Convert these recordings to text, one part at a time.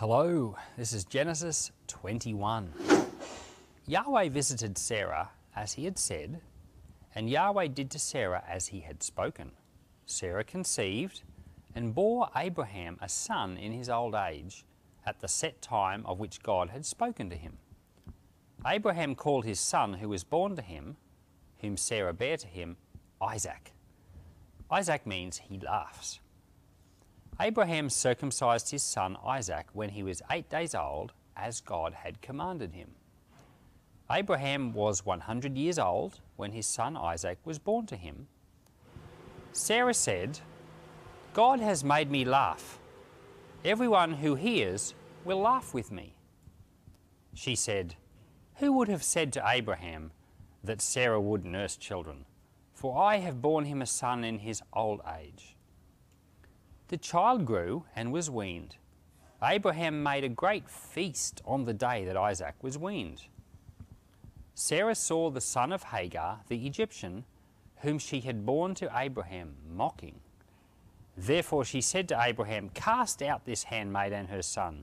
Hello, this is Genesis 21. Yahweh visited Sarah as he had said, and Yahweh did to Sarah as he had spoken. Sarah conceived and bore Abraham a son in his old age, at the set time of which God had spoken to him. Abraham called his son who was born to him, whom Sarah bare to him, Isaac. Isaac means he laughs. Abraham circumcised his son Isaac when he was eight days old, as God had commanded him. Abraham was 100 years old when his son Isaac was born to him. Sarah said, God has made me laugh. Everyone who hears will laugh with me. She said, Who would have said to Abraham that Sarah would nurse children? For I have borne him a son in his old age. The child grew and was weaned. Abraham made a great feast on the day that Isaac was weaned. Sarah saw the son of Hagar, the Egyptian, whom she had borne to Abraham, mocking. Therefore she said to Abraham, Cast out this handmaid and her son,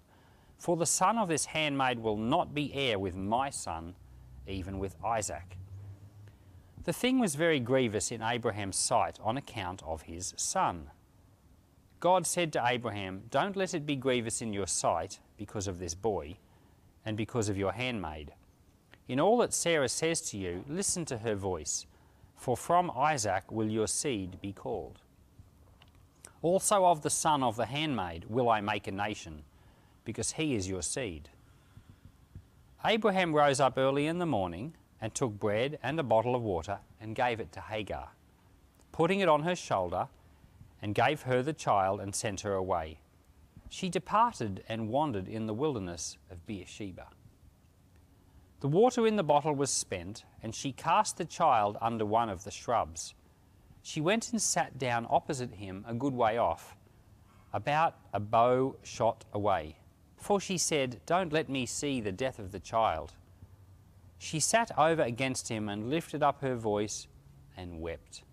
for the son of this handmaid will not be heir with my son, even with Isaac. The thing was very grievous in Abraham's sight on account of his son. God said to Abraham, Don't let it be grievous in your sight because of this boy and because of your handmaid. In all that Sarah says to you, listen to her voice, for from Isaac will your seed be called. Also of the son of the handmaid will I make a nation, because he is your seed. Abraham rose up early in the morning and took bread and a bottle of water and gave it to Hagar, putting it on her shoulder and gave her the child and sent her away. She departed and wandered in the wilderness of Beersheba. The water in the bottle was spent, and she cast the child under one of the shrubs. She went and sat down opposite him a good way off, about a bow shot away. For she said, Don't let me see the death of the child. She sat over against him and lifted up her voice and wept.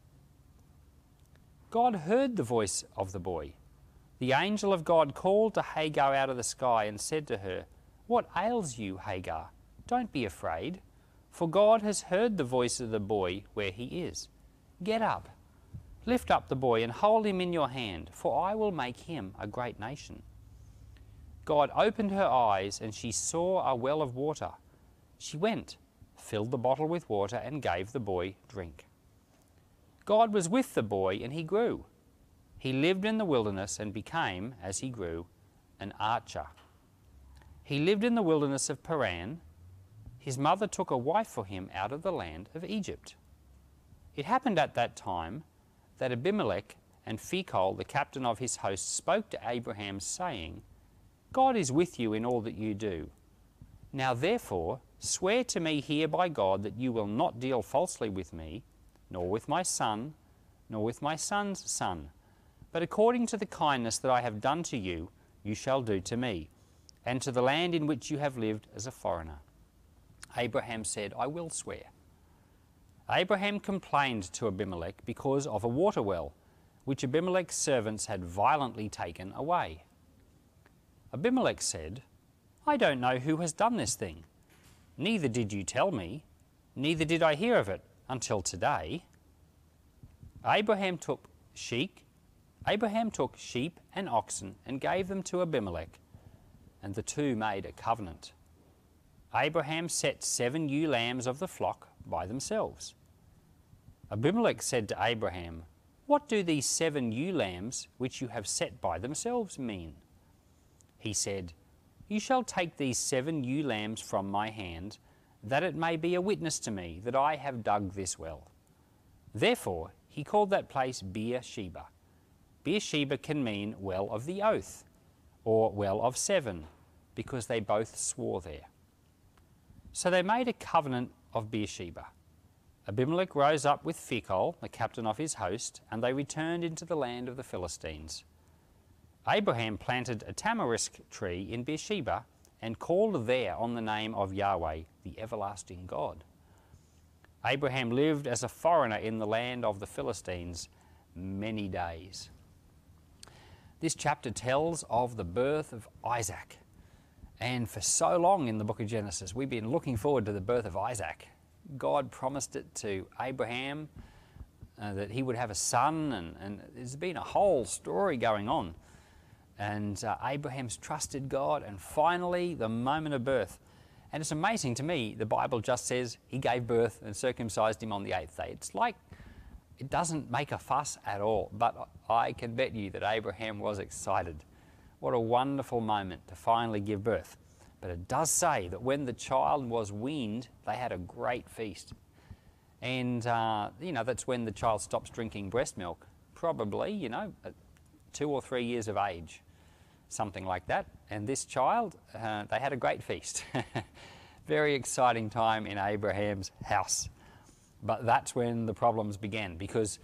God heard the voice of the boy. The angel of God called to Hagar out of the sky and said to her, What ails you, Hagar? Don't be afraid, for God has heard the voice of the boy where he is. Get up, lift up the boy, and hold him in your hand, for I will make him a great nation. God opened her eyes, and she saw a well of water. She went, filled the bottle with water, and gave the boy drink. God was with the boy, and he grew. He lived in the wilderness and became, as he grew, an archer. He lived in the wilderness of Paran. His mother took a wife for him out of the land of Egypt. It happened at that time that Abimelech and Phicol, the captain of his host, spoke to Abraham, saying, God is with you in all that you do. Now therefore, swear to me here by God that you will not deal falsely with me nor with my son, nor with my son's son. But according to the kindness that I have done to you, you shall do to me, and to the land in which you have lived as a foreigner. Abraham said, I will swear. Abraham complained to Abimelech because of a water well, which Abimelech's servants had violently taken away. Abimelech said, I don't know who has done this thing. Neither did you tell me, neither did I hear of it until today, Abraham took sheep, Abraham took sheep and oxen and gave them to Abimelech, and the two made a covenant. Abraham set seven ewe lambs of the flock by themselves. Abimelech said to Abraham, What do these seven ewe lambs which you have set by themselves mean? He said, You shall take these seven ewe lambs from my hand that it may be a witness to me that I have dug this well. Therefore he called that place Beersheba. Beersheba can mean well of the oath, or well of seven, because they both swore there. So they made a covenant of Beersheba. Abimelech rose up with Phicol, the captain of his host, and they returned into the land of the Philistines. Abraham planted a tamarisk tree in Beersheba and called there on the name of Yahweh, the everlasting God. Abraham lived as a foreigner in the land of the Philistines many days. This chapter tells of the birth of Isaac. And for so long in the book of Genesis, we've been looking forward to the birth of Isaac. God promised it to Abraham uh, that he would have a son, and, and, there's been a whole story going on. And uh, Abraham's trusted God, and finally, the moment of birth. And it's amazing to me, the Bible just says he gave birth and circumcised him on the eighth day. It's like it doesn't make a fuss at all, but I can bet you that Abraham was excited. What a wonderful moment to finally give birth. But it does say that when the child was weaned, they had a great feast. And, uh, you know, that's when the child stops drinking breast milk, probably, you know, two or three years of age, something like that. And this child, uh, they had a great feast. Very exciting time in Abraham's house. But that's when the problems began because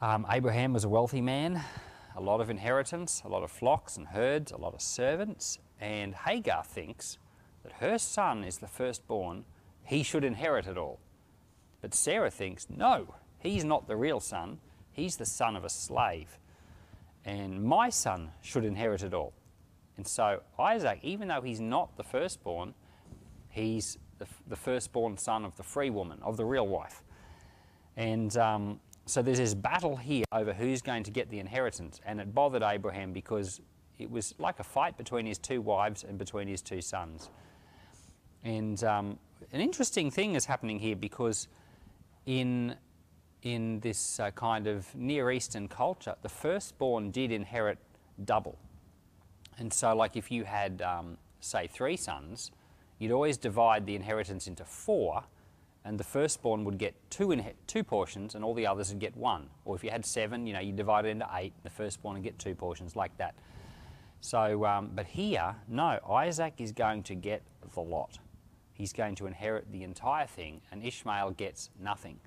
um, Abraham was a wealthy man, a lot of inheritance, a lot of flocks and herds, a lot of servants, and Hagar thinks that her son is the firstborn, he should inherit it all. But Sarah thinks, no, he's not the real son, he's the son of a slave, and my son should inherit it all. And so Isaac, even though he's not the firstborn, he's the, the firstborn son of the free woman, of the real wife. And um, so there's this battle here over who's going to get the inheritance, and it bothered Abraham because it was like a fight between his two wives and between his two sons. And um, an interesting thing is happening here because in, in this uh, kind of Near Eastern culture, the firstborn did inherit double. And so, like if you had, um, say, three sons, you'd always divide the inheritance into four, and the firstborn would get two, two portions, and all the others would get one. Or if you had seven, you know, you divide it into eight, the firstborn would get two portions, like that. So, um, but here, no, Isaac is going to get the lot. He's going to inherit the entire thing, and Ishmael gets nothing.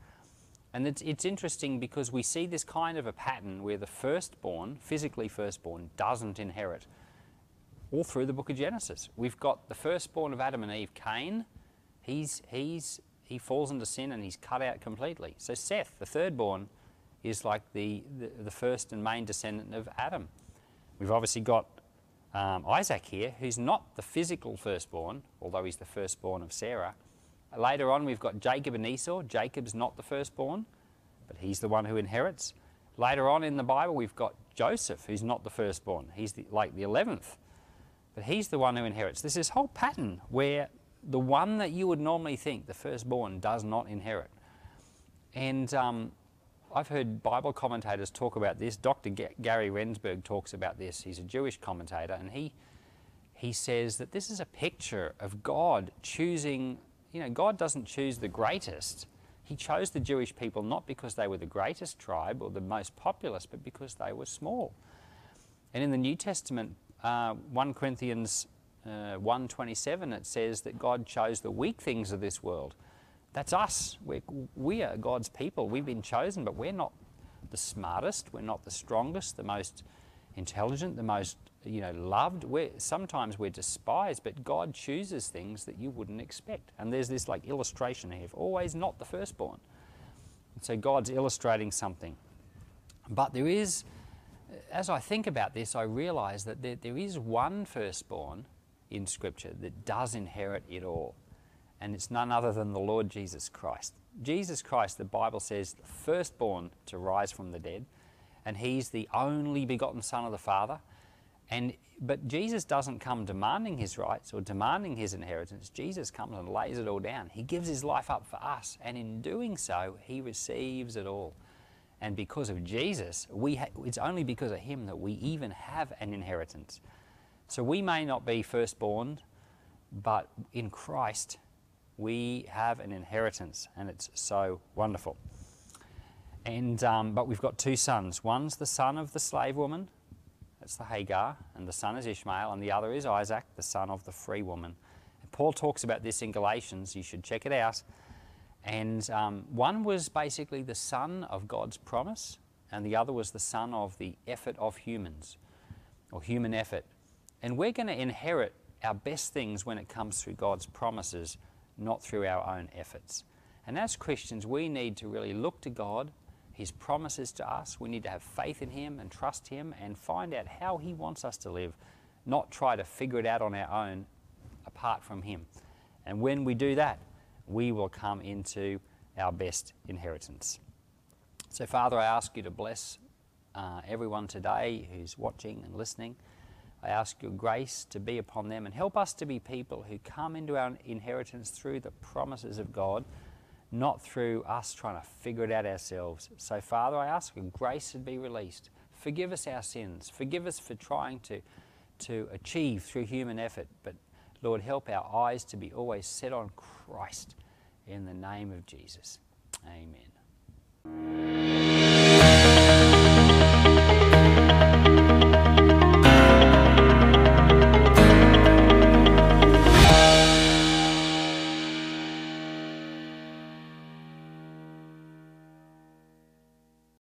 And it's, it's interesting because we see this kind of a pattern where the firstborn, physically firstborn, doesn't inherit all through the book of Genesis. We've got the firstborn of Adam and Eve, Cain. He's, he's, he falls into sin and he's cut out completely. So Seth, the thirdborn, is like the, the, the first and main descendant of Adam. We've obviously got um, Isaac here, who's not the physical firstborn, although he's the firstborn of Sarah. Later on, we've got Jacob and Esau. Jacob's not the firstborn, but he's the one who inherits. Later on in the Bible, we've got Joseph, who's not the firstborn. He's the, like the 11th but he's the one who inherits. There's this whole pattern where the one that you would normally think, the firstborn, does not inherit. And um, I've heard Bible commentators talk about this. Dr. G Gary Rendsburg talks about this. He's a Jewish commentator, and he, he says that this is a picture of God choosing, you know, God doesn't choose the greatest. He chose the Jewish people not because they were the greatest tribe or the most populous, but because they were small. And in the New Testament, uh, 1 Corinthians uh, 1.27, it says that God chose the weak things of this world. That's us. We're, we are God's people. We've been chosen, but we're not the smartest. We're not the strongest, the most intelligent, the most you know loved. We're, sometimes we're despised, but God chooses things that you wouldn't expect. And there's this like illustration here. of Always not the firstborn. And so God's illustrating something. But there is as I think about this, I realize that there, there is one firstborn in Scripture that does inherit it all, and it's none other than the Lord Jesus Christ. Jesus Christ, the Bible says, firstborn to rise from the dead, and he's the only begotten Son of the Father. And, but Jesus doesn't come demanding his rights or demanding his inheritance. Jesus comes and lays it all down. He gives his life up for us, and in doing so, he receives it all. And because of Jesus, we ha- it's only because of him that we even have an inheritance. So we may not be firstborn, but in Christ, we have an inheritance, and it's so wonderful. And, um, but we've got two sons. One's the son of the slave woman, that's the Hagar, and the son is Ishmael, and the other is Isaac, the son of the free woman. And Paul talks about this in Galatians. You should check it out. And um, one was basically the son of God's promise, and the other was the son of the effort of humans, or human effort. And we're going to inherit our best things when it comes through God's promises, not through our own efforts. And as Christians, we need to really look to God, His promises to us. We need to have faith in Him and trust Him and find out how He wants us to live, not try to figure it out on our own apart from Him. And when we do that, we will come into our best inheritance. So, Father, I ask you to bless uh, everyone today who's watching and listening. I ask your grace to be upon them and help us to be people who come into our inheritance through the promises of God, not through us trying to figure it out ourselves. So, Father, I ask your grace to be released. Forgive us our sins. Forgive us for trying to, to achieve through human effort. But, Lord, help our eyes to be always set on Christ in the name of Jesus. Amen.